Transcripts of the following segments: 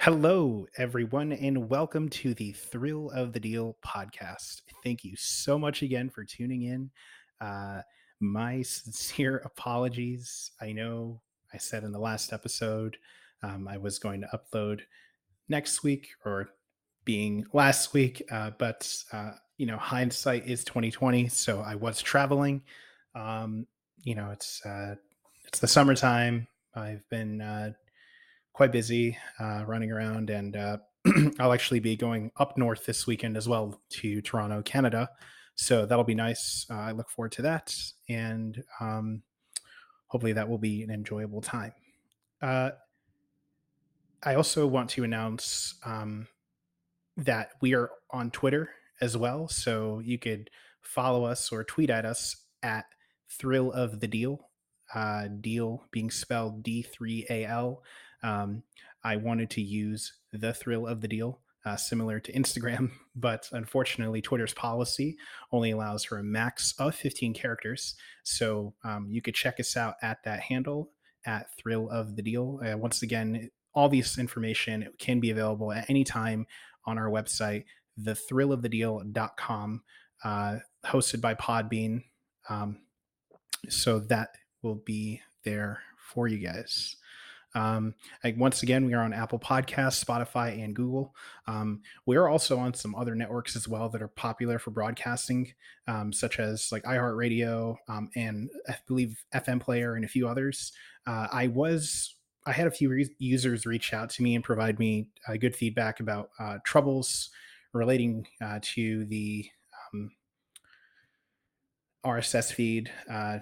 Hello, everyone, and welcome to the Thrill of the Deal podcast. Thank you so much again for tuning in. Uh, my sincere apologies. I know I said in the last episode um, I was going to upload next week or being last week, uh, but uh, you know, hindsight is twenty twenty. So I was traveling. Um, you know, it's uh, it's the summertime. I've been uh, quite busy uh, running around, and uh, I'll actually be going up north this weekend as well to Toronto, Canada. So that'll be nice. Uh, I look forward to that, and um, hopefully that will be an enjoyable time. Uh, I also want to announce um, that we are on Twitter as well, so you could follow us or tweet at us at Thrill of the Deal. Uh, deal being spelled D three A L. Um, I wanted to use the thrill of the deal, uh, similar to Instagram, but unfortunately, Twitter's policy only allows for a max of 15 characters. So um, you could check us out at that handle at thrill of the deal. Uh, once again, all this information can be available at any time on our website, thethrillofthedeal.com, uh, hosted by Podbean. Um, so that will be there for you guys. Um, like once again, we are on Apple Podcasts, Spotify, and Google. Um, we are also on some other networks as well that are popular for broadcasting, um, such as like iHeartRadio um, and I believe FM Player and a few others. Uh, I was I had a few re- users reach out to me and provide me uh, good feedback about uh, troubles relating uh, to the RSS feed. Uh,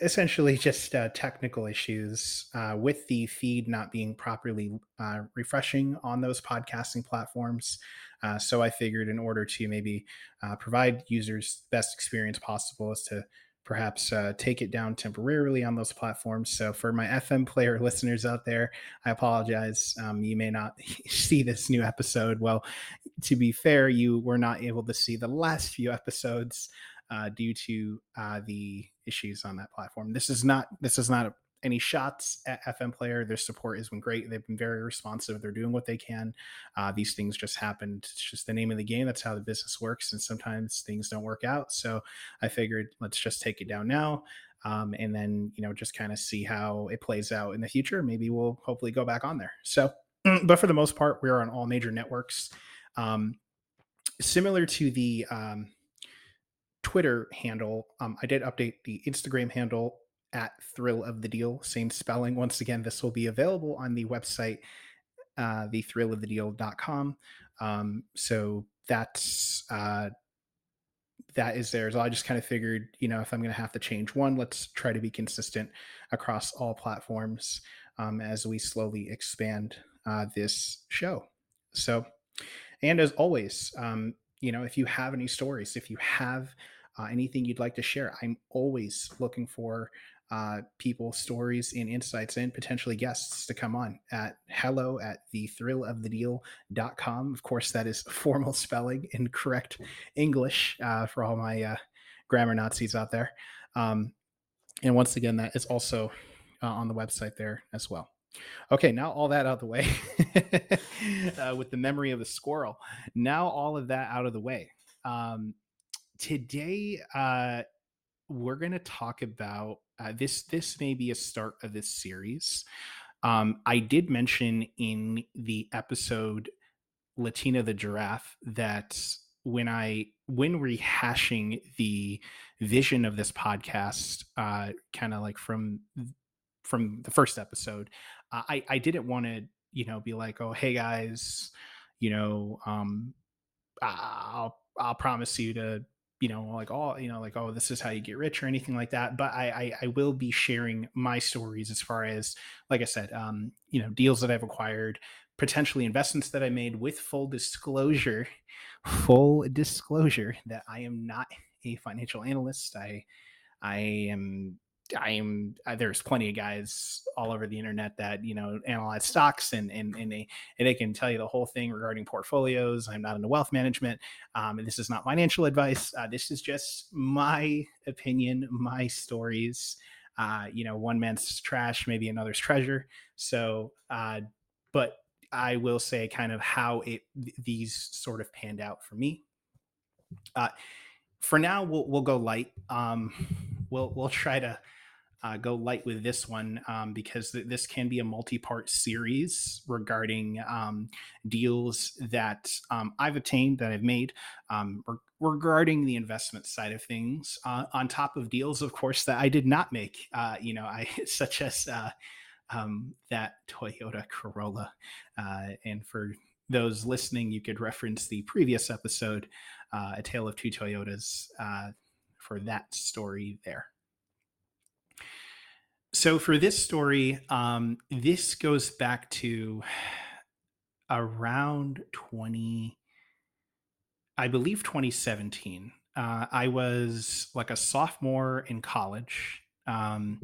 essentially, just uh, technical issues uh, with the feed not being properly uh, refreshing on those podcasting platforms. Uh, so I figured, in order to maybe uh, provide users best experience possible, is to perhaps take it down temporarily on those platforms. So for my FM player listeners out there, I apologize. Um, you may not see this new episode. Well, to be fair, you were not able to see the last few episodes uh, due to uh, the issues on that platform. This is not this is not any shots at FM Player. Their support has been great. They've been very responsive. They're doing what they can. Uh, these things just happened. It's just the name of the game. That's how the business works. And sometimes things don't work out. So I figured let's just take it down now. Um, and then you know just kind of see how it plays out in the future. Maybe we'll hopefully go back on there. So, but for the most part, we're on all major networks. Um, similar to the um, Twitter handle, um, I did update the Instagram handle at Thrill of the Deal, same spelling. Once again, this will be available on the website, uh, thethrillofthedeal.com. Um, so that's uh, that is there. So I just kind of figured, you know, if I'm going to have to change one, let's try to be consistent across all platforms um, as we slowly expand uh, this show. So, and as always, um, you know, if you have any stories, if you have uh, anything you'd like to share, I'm always looking for uh, people, stories, and insights, and potentially guests to come on at hello at the thrill of the deal.com. Of course, that is formal spelling in correct English uh, for all my uh, grammar Nazis out there. Um, and once again, that is also uh, on the website there as well. Okay, now all that out of the way uh, with the memory of the squirrel. Now all of that out of the way. Um, today, uh, we're going to talk about uh, this. This may be a start of this series. Um, I did mention in the episode Latina the giraffe that when I when rehashing the vision of this podcast, uh, kind of like from from the first episode, uh, I I didn't want to you know be like oh hey guys, you know um I'll I'll promise you to you know like all you know like oh this is how you get rich or anything like that but I, I i, will be sharing my stories as far as like i said um you know deals that i've acquired potentially investments that i made with full disclosure full disclosure that i am not a financial analyst. I i am I am uh, there's plenty of guys all over the internet that you know analyze stocks and and and they and they can tell you the whole thing regarding portfolios. I'm not into wealth management. Um, this is not financial advice. Uh, this is just my opinion, my stories. Uh, you know, one man's trash, maybe another's treasure. So, uh, but I will say kind of how it these sort of panned out for me. Uh, for now, we'll we'll go light. Um, we'll we'll try to uh, go light with this one um, because th- this can be a multi-part series regarding um, deals that um, I've obtained that I've made um, re- regarding the investment side of things. Uh, on top of deals, of course, that I did not make. Uh, you know, I such as uh, um, that Toyota Corolla, uh, and for those listening, you could reference the previous episode, uh, A Tale of Two Toyotas, for that story there so for this story, um, this goes back to around 20, I believe 2017. Uh, I was like a sophomore in college, um,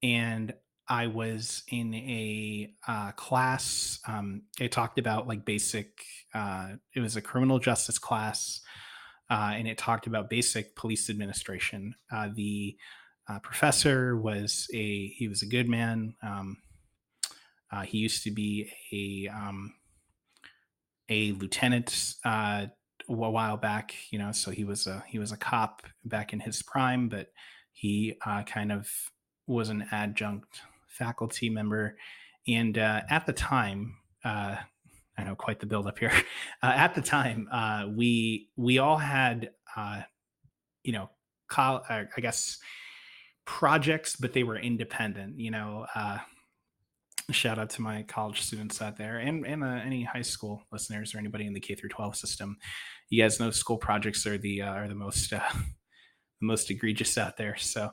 and I was in a uh, class. Um, it talked about like basic. Uh, it was a criminal justice class, uh, and it talked about basic police administration. Uh, the uh, professor was a he was a good man. Um, uh, he used to be a um, a lieutenant uh, a while back, you know. So he was a he was a cop back in his prime, but he uh, kind of was an adjunct faculty member, and uh, at the time. Uh, I know quite the build up here. at the time, we we all had, uh, you know, col- I guess projects, but they were independent. You know, uh, shout out to my college students out there and, and uh, any high school listeners or anybody in the K through 12 system. You guys know school projects are the uh, are the most uh, the most egregious out there. So,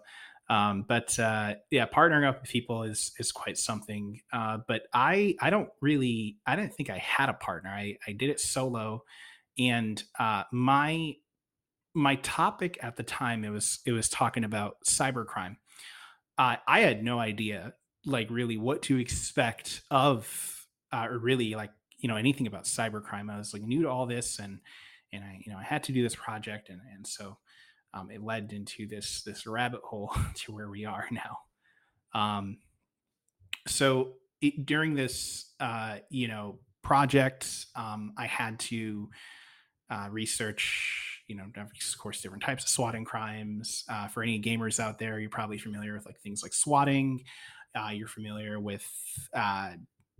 um, but uh, yeah, partnering up with people is is quite something. Uh, but I I don't really I didn't think I had a partner. I I did it solo, and uh, my my topic at the time it was it was talking about cybercrime. Uh, I had no idea like really what to expect of uh, or really like you know anything about cybercrime. I was like new to all this and and I you know I had to do this project and and so um, it led into this this rabbit hole to where we are now. Um, so it, during this uh, you know project, um, I had to uh, research you know, of course, different types of swatting crimes. Uh, for any gamers out there, you're probably familiar with like things like swatting. Uh, you're familiar with, uh,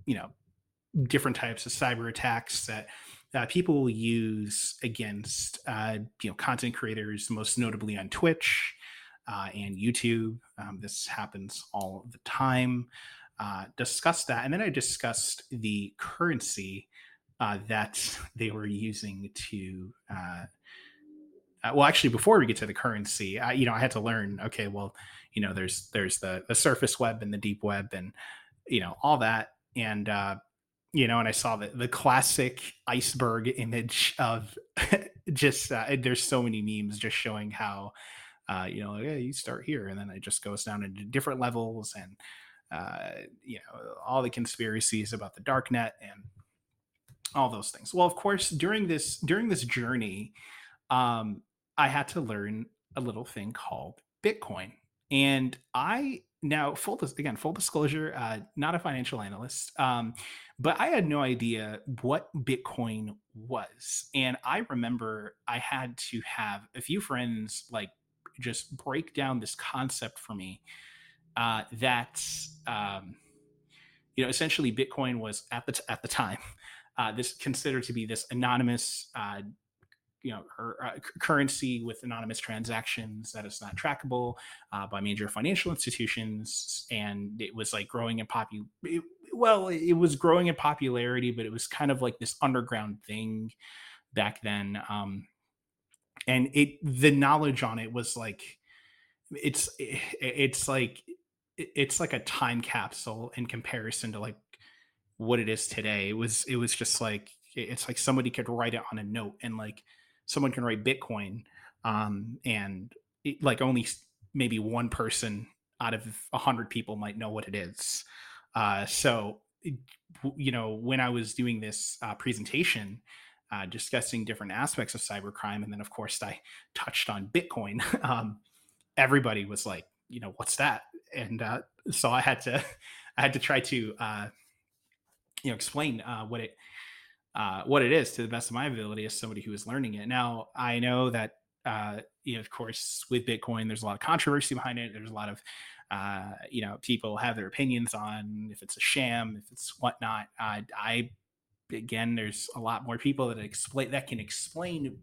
you know, different types of cyber attacks that uh, people will use against, uh, you know, content creators, most notably on Twitch uh, and YouTube. Um, this happens all the time. discuss that, and then I discussed the currency that they were using to uh, well actually before we get to the currency I, you know i had to learn okay well you know there's there's the the surface web and the deep web and you know all that. And uh you know and i saw the the classic iceberg image of just uh, there's so many memes just showing how uh you know like, you start here and then it just goes down into different levels and uh you know all the conspiracies about the dark net and all those things. Well of course during this during this journey um I had to learn a little thing called Bitcoin. And I now full again full disclosure, uh, not a financial analyst, um, but I had no idea what Bitcoin was. And I remember I had to have a few friends like just break down this concept for me uh, that um, you know essentially Bitcoin was at the t- at the time uh, this considered to be this anonymous uh, you know her uh, currency with anonymous transactions that is not trackable uh, by major financial institutions. And it was like growing in popu well it was growing in popularity but it was kind of like this underground thing back then um, and it the knowledge on it was like it's it's like it's like a time capsule in comparison to like what it is today. It was it was just like it's like somebody could write it on a note and like someone can write Bitcoin, um, and it, like only maybe one person out of a hundred people might know what it is. Uh, so, you know, when I was doing this uh, presentation, uh, discussing different aspects of cybercrime, and then of course I touched on Bitcoin. um, everybody was like, you know, what's that? And uh, so I had to, I had to try to uh, you know explain uh, what it uh, what it is to the best of my ability as somebody who is learning it. Now I know that uh, you know, of course, with Bitcoin, there's a lot of controversy behind it. There's a lot of uh, you know, people have their opinions on if it's a sham, if it's whatnot. I again, there's a lot more people that explain that can explain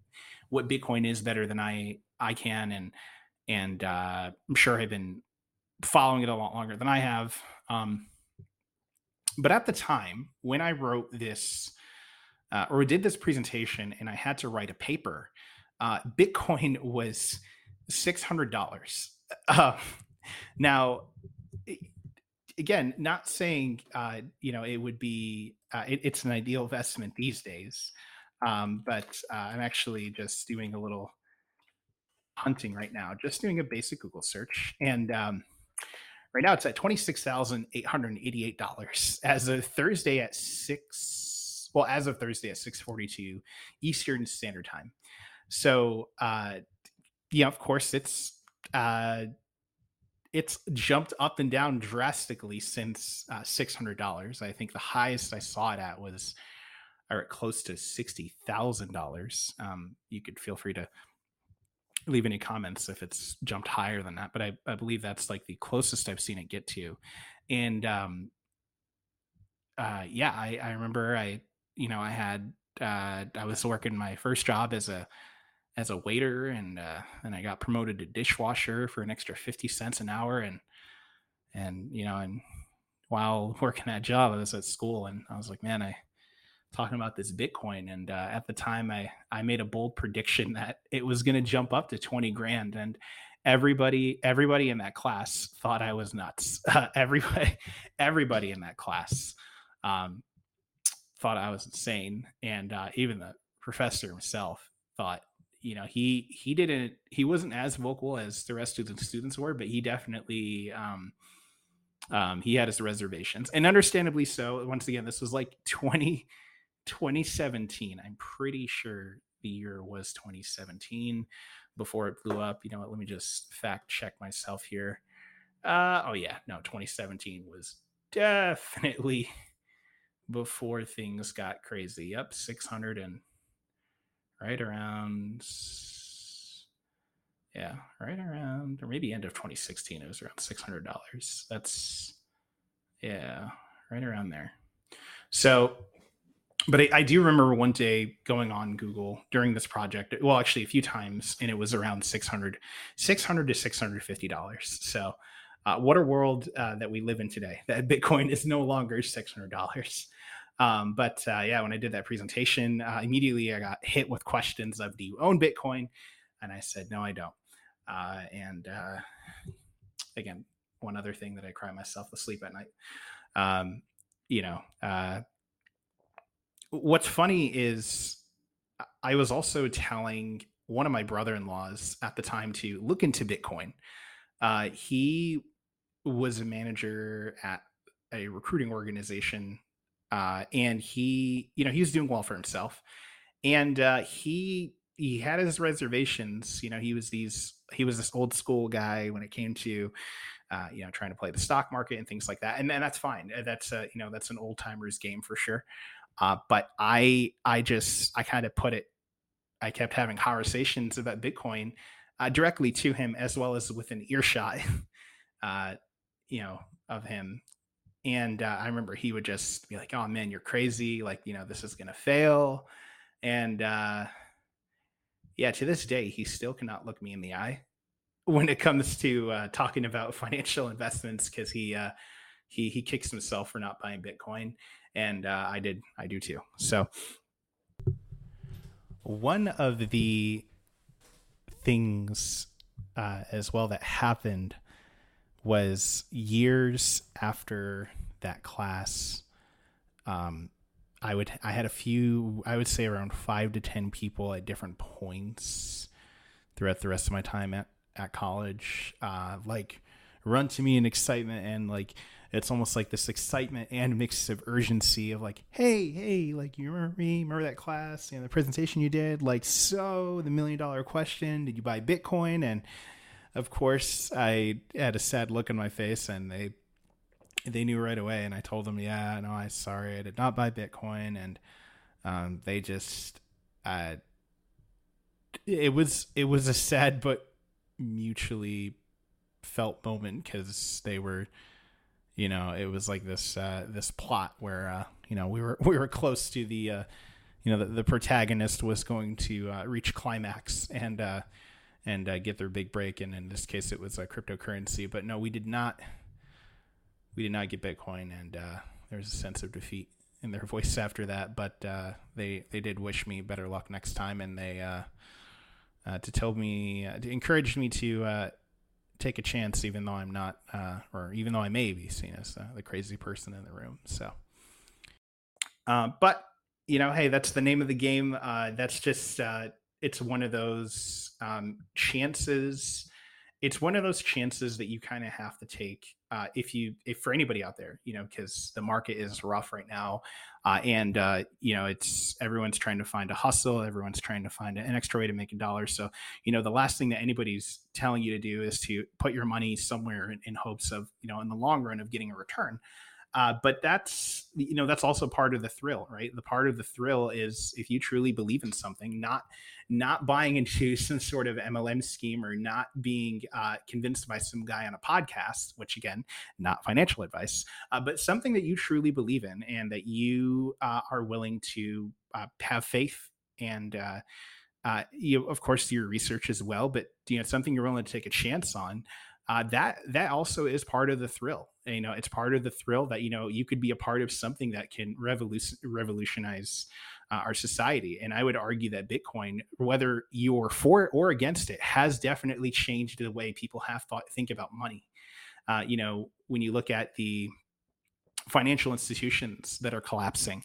what Bitcoin is better than I I can, and and uh, I'm sure I've been following it a lot longer than I have. Um, but at the time when I wrote this uh, or did this presentation, and I had to write a paper, uh, Bitcoin was six hundred dollars. Uh, now, again, not saying uh, you know it would be uh, it, it's an ideal investment these days, um, but uh, I'm actually just doing a little hunting right now, just doing a basic Google search, and um, right now it's at twenty six thousand eight hundred eighty eight dollars as of Thursday at six. Well, as of Thursday at six forty two Eastern Standard Time. So, uh, yeah, of course, it's uh, it's jumped up and down drastically since uh, six hundred dollars. I think the highest I saw it at was or close to sixty thousand um, dollars. You could feel free to leave any comments if it's jumped higher than that, but I, I believe that's like the closest I've seen it get to. And um, uh, yeah, I, I remember I you know I had uh, I was working my first job as a as a waiter and uh, and I got promoted to dishwasher for an extra 50 cents an hour and and you know and while working that job I was at school and I was like man I talking about this bitcoin and uh, at the time I I made a bold prediction that it was going to jump up to 20 grand and everybody everybody in that class thought I was nuts. Uh, everybody everybody in that class um, thought I was insane and uh, even the professor himself thought you know he he didn't he wasn't as vocal as the rest of the students were but he definitely um um he had his reservations. And understandably so once again this was like 20 2017 i'm pretty sure the year was 2017 before it blew up. You know what? Let me just fact check myself here. Uh oh yeah no 2017 was definitely before things got crazy. Yep 600 and right around yeah right around or maybe end of 2016 it was around $600 that's yeah right around there. So but I, I, do remember one day going on google during this project well actually a few times and it was around 600 600 to 650 dollars. So uh, what a world uh, that we live in today that bitcoin is no longer $600 um, but uh, yeah, when I did that presentation, uh, immediately I got hit with questions of Do you own Bitcoin? And I said, No, I don't. Uh, and uh, again, one other thing that I cry myself to sleep at night. Um, you know, uh, what's funny is I was also telling one of my brother in laws at the time to look into Bitcoin. Uh, he was a manager at a recruiting organization uh, and he, you know, he was doing well for himself, and uh, he he had his reservations. You know, he was these he was this old school guy when it came to, uh, you know, trying to play the stock market and things like that, and, and that's fine. Uh, that's a you know that's an old timers game for sure. Uh, but I I just I kind of put it. I kept having conversations about Bitcoin uh, directly to him as well as with an earshot, uh, you know, of him and uh, I remember he would just be like, "Oh man, you're crazy! Like, you know, this is gonna fail." And uh, yeah, to this day, he still cannot look me in the eye when it comes to uh, talking about financial investments because he uh, he he kicks himself for not buying Bitcoin, and uh, I did, I do too. So one of the things uh, as well that happened was years after that class. Um, I would I had a few I would say around five to ten people at different points throughout the rest of my time at at college, uh, like run to me in excitement and like it's almost like this excitement and mix of urgency of like, hey, hey, like you remember me? Remember that class and the presentation you did? Like, so the million dollar question: Did you buy Bitcoin? And of course, I had a sad look on my face, and they they knew right away, and I told them, yeah, no, I sorry, I did not buy Bitcoin, and um, they just, uh, it was it was a sad but mutually felt moment because they were you know it was like this uh, this plot where uh, you know we were we were close to the uh, you know the, the protagonist was going to uh, reach climax and uh, and uh, get their big break and in this case it was a cryptocurrency but no we did not we did not get bitcoin and there was a sense of defeat in their voice after that but they they did wish me better luck next time and they to tell me to encourage me to take a chance, even though I'm not, uh, or even though I may be seen as uh, the crazy person in the room. So, uh, but you know, hey, that's the name of the game. Uh, that's just uh, it's one of those um, chances. It's one of those chances that you kind of have to take uh, if you, if for anybody out there, you know, because the market is rough right now, uh, and uh, you know, it's everyone's trying to find a hustle, everyone's trying to find an extra way to make a dollar. So, you know, the last thing that anybody's telling you to do is to put your money somewhere in, in hopes of, you know, in the long run of getting a return. Uh, but that's you know that's also part of the thrill, right? The part of the thrill is if you truly believe in something, not not buying into some sort of MLM scheme or not being uh, convinced by some guy on a podcast, which again, not financial advice, uh, but something that you truly believe in and that you uh, are willing to uh, have faith and. Uh, you of course do your research as well, but you know something you're willing to take a chance on uh, that that also is part of the thrill. You know, it's part of the thrill that you know you could be a part of something that can revolution revolutionize uh, our society. And I would argue that Bitcoin, whether you're for it or against it, has definitely changed the way people have thought think about money. Uh, you know, when you look at the financial institutions that are collapsing,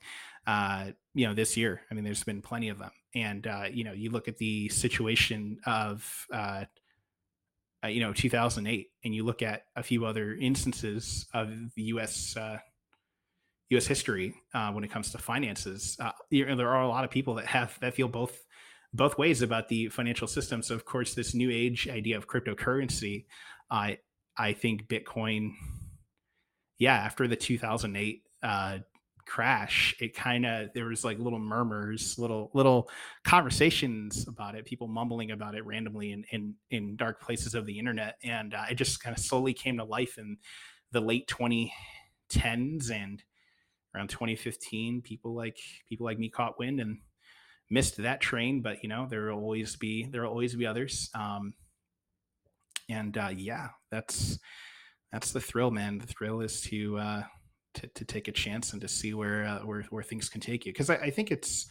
uh, you know, this year, I mean, there's been plenty of them. And uh, you know, you look at the situation of uh, uh, you know 2008 and you look at a few other instances of the us uh, us history uh, when it comes to finances uh, you know, there are a lot of people that have that feel both both ways about the financial system. So of course this new age idea of cryptocurrency i i think bitcoin yeah after the 2008 crash it kind of there was like little murmurs little little conversations about it people mumbling about it randomly in in, in dark places of the internet and uh, it just kind of slowly came to life in the late 2010s and around 2015 people like people like me caught wind and missed that train but you know there will always be there will always be others um and uh yeah that's that's the thrill man. The thrill is to uh to, to take a chance and to see where uh, where where things can take you. Because I, I think it's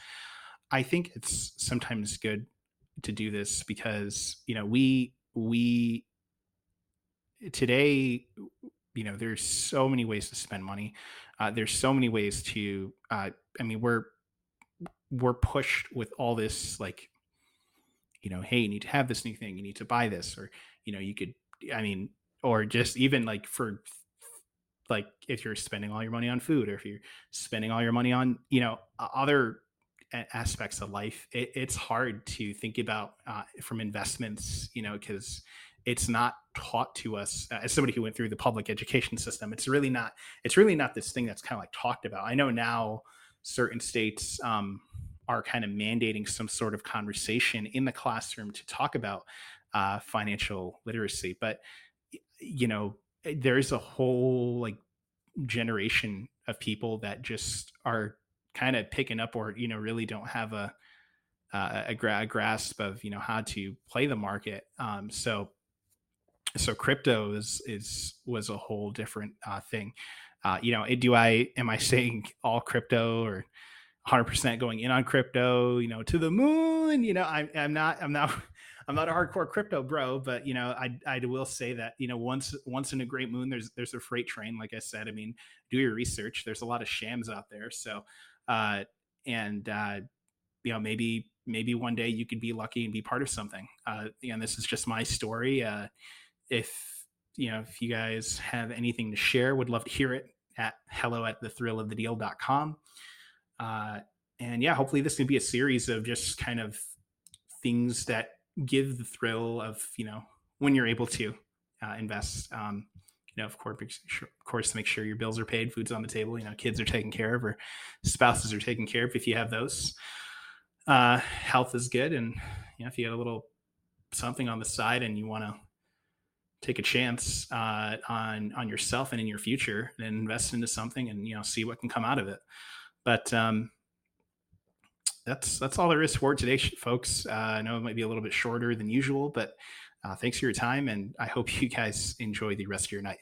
I think it's sometimes good to do this because you know we we today you know there's so many ways to spend money. Uh, there's so many ways to uh, i mean we're we're pushed with all this like you know hey you need to have this new thing you need to buy this or you know you could i mean or just even like for like if you're spending all your money on food or if you're spending all your money on you know other aspects of life it, it's hard to think about uh, from investments you know because it's not taught to us uh, as somebody who went through the public education system it's really not it's really not this thing that's kind of like talked about. I know now certain states um, are kind of mandating some sort of conversation in the classroom to talk about uh, financial literacy but you know there's a whole like generation of people that just are kind of picking up or you know really don't have a uh, a, gra- a, grasp of you know how to play the market um, so so crypto is is was a whole different uh, thing. Uh, you know do i am i saying all crypto or 100% going in on crypto you know to the moon? You know I, i'm not i'm not I'm not a hardcore crypto bro, but you know, I I will say that you know once once in a great moon, there's there's a freight train. Like I said, I mean, do your research. There's a lot of shams out there. So, uh, and uh, you know, maybe maybe one day you could be lucky and be part of something. Uh, and this is just my story. Uh, if you know, if you guys have anything to share, would love to hear it at hello at the thrill of the deal.com. Uh, and yeah, hopefully this can be a series of just kind of things that give the thrill of you know when you're able to uh, invest um, you know, of course, of course, to make sure your bills are paid, food's on the table, you know, kids are taken care of, or spouses are taken care of if you have those. Uh, health is good, and you know, if you have a little something on the side and you want to take a chance uh, on on yourself and in your future, then invest into something and you know see what can come out of it. But um, that's that's all there is for today, folks. Uh, I know it might be a little bit shorter than usual, but uh, thanks for your time, and I hope you guys enjoy the rest of your night.